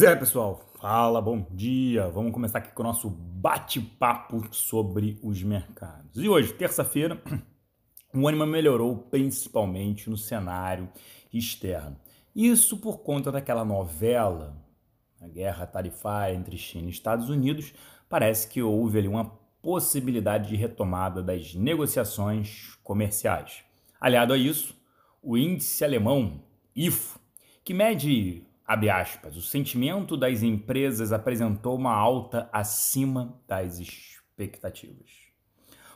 Pois é, pessoal. Fala, bom dia. Vamos começar aqui com o nosso bate-papo sobre os mercados. E hoje, terça-feira, o ânimo melhorou principalmente no cenário externo. Isso por conta daquela novela, a guerra tarifária entre China e Estados Unidos. Parece que houve ali uma possibilidade de retomada das negociações comerciais. Aliado a isso, o índice alemão IFO, que mede aspas, o sentimento das empresas apresentou uma alta acima das expectativas.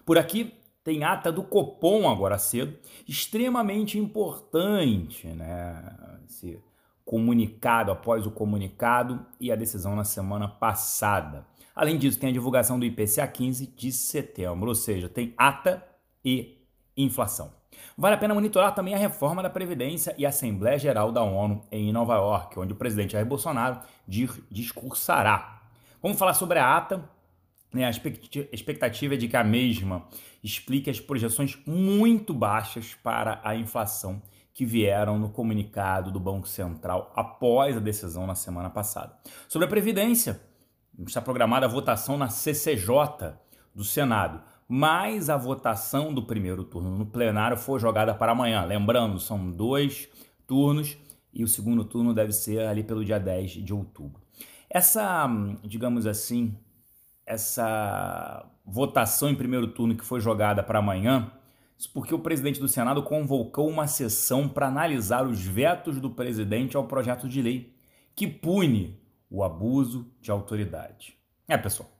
Por aqui tem ata do Copom agora cedo, extremamente importante, né? Esse comunicado após o comunicado e a decisão na semana passada. Além disso, tem a divulgação do IPCA 15 de setembro, ou seja, tem ata e inflação. Vale a pena monitorar também a reforma da Previdência e a Assembleia Geral da ONU em Nova York, onde o presidente Jair Bolsonaro discursará. Vamos falar sobre a ata. Né? A expectativa é de que a mesma explique as projeções muito baixas para a inflação que vieram no comunicado do Banco Central após a decisão na semana passada. Sobre a Previdência, está programada a votação na CCJ do Senado mas a votação do primeiro turno no plenário foi jogada para amanhã. Lembrando, são dois turnos e o segundo turno deve ser ali pelo dia 10 de outubro. Essa, digamos assim, essa votação em primeiro turno que foi jogada para amanhã, isso porque o presidente do Senado convocou uma sessão para analisar os vetos do presidente ao projeto de lei que pune o abuso de autoridade. É, pessoal,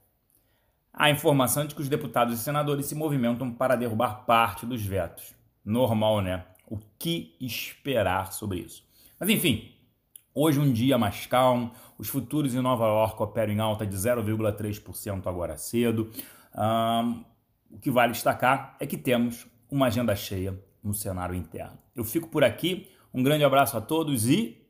a informação de que os deputados e senadores se movimentam para derrubar parte dos vetos. Normal, né? O que esperar sobre isso? Mas enfim, hoje um dia mais calmo, os futuros em Nova York operam em alta de 0,3% agora cedo. Um, o que vale destacar é que temos uma agenda cheia no cenário interno. Eu fico por aqui, um grande abraço a todos e